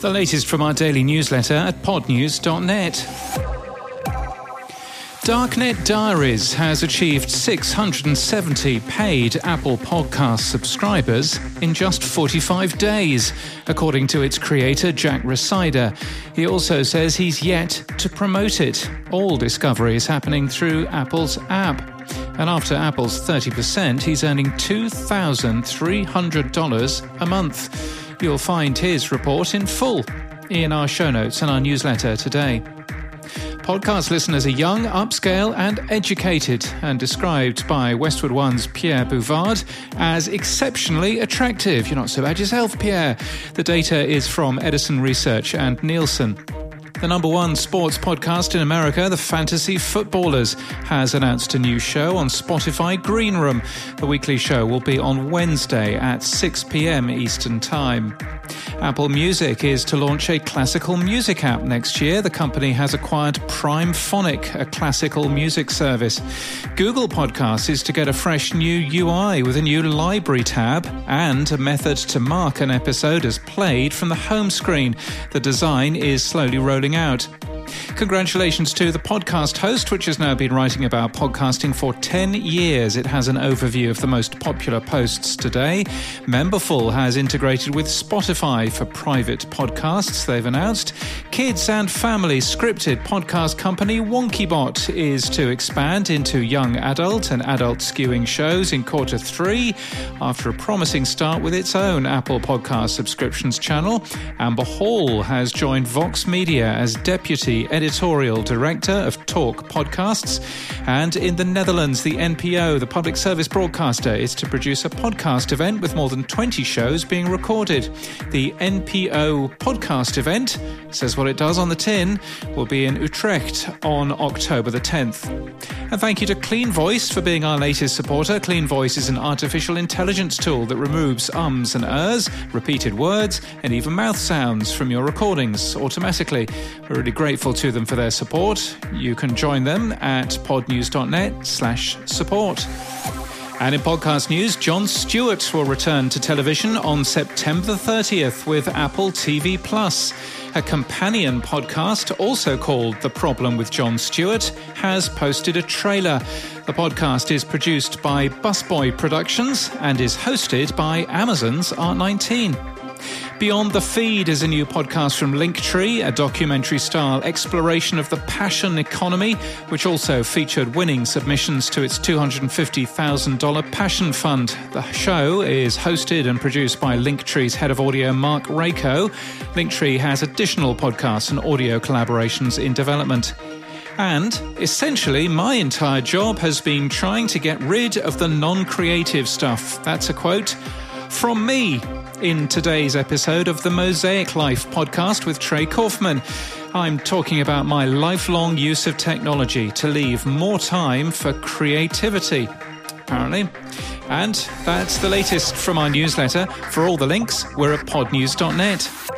The latest from our daily newsletter at podnews.net. Darknet Diaries has achieved 670 paid Apple Podcast subscribers in just 45 days, according to its creator, Jack Rhysider. He also says he's yet to promote it. All discovery is happening through Apple's app. And after Apple's 30%, he's earning $2,300 a month. You'll find his report in full in our show notes and our newsletter today. Podcast listeners are young, upscale, and educated, and described by Westwood One's Pierre Bouvard as exceptionally attractive. You're not so bad yourself, Pierre. The data is from Edison Research and Nielsen. The number one sports podcast in America, The Fantasy Footballers, has announced a new show on Spotify Green Room. The weekly show will be on Wednesday at 6 p.m. Eastern Time. Apple Music is to launch a classical music app next year. The company has acquired Primephonic, a classical music service. Google Podcasts is to get a fresh new UI with a new library tab and a method to mark an episode as played from the home screen. The design is slowly rolling out. Congratulations to the podcast host, which has now been writing about podcasting for 10 years. It has an overview of the most popular posts today. Memberful has integrated with Spotify for private podcasts, they've announced. Kids and family scripted podcast company WonkyBot is to expand into young adult and adult skewing shows in quarter three after a promising start with its own Apple Podcast subscriptions channel. Amber Hall has joined Vox Media as deputy editorial director of Talk Podcasts. And in the Netherlands, the NPO, the public service broadcaster, is to produce a podcast event with more than 20 shows being recorded. The NPO podcast event says what it does on the tin will be in Utrecht on October the 10th. And thank you to Cleanvoice for being our latest supporter. Cleanvoice is an artificial intelligence tool that removes ums and ers, repeated words, and even mouth sounds from your recordings automatically. We're really grateful to them for their support. You can join them at podnews.net slash support. And in podcast news, Jon Stewart will return to television on September 30th with Apple TV Plus. A companion podcast, also called The Problem with Jon Stewart, has posted a trailer. The podcast is produced by Busboy Productions and is hosted by Amazon's Art19. Beyond the Feed is a new podcast from Linktree, a documentary style exploration of the passion economy, which also featured winning submissions to its $250,000 Passion Fund. The show is hosted and produced by Linktree's head of audio, Mark Rako. Linktree has additional podcasts and audio collaborations in development. And essentially, my entire job has been trying to get rid of the non creative stuff. That's a quote from me in today's episode of the Mosaic Life podcast with Trey Kaufman. I'm talking about my lifelong use of technology to leave more time for creativity, apparently. And that's the latest from our newsletter. For all the links, we're at podnews.net.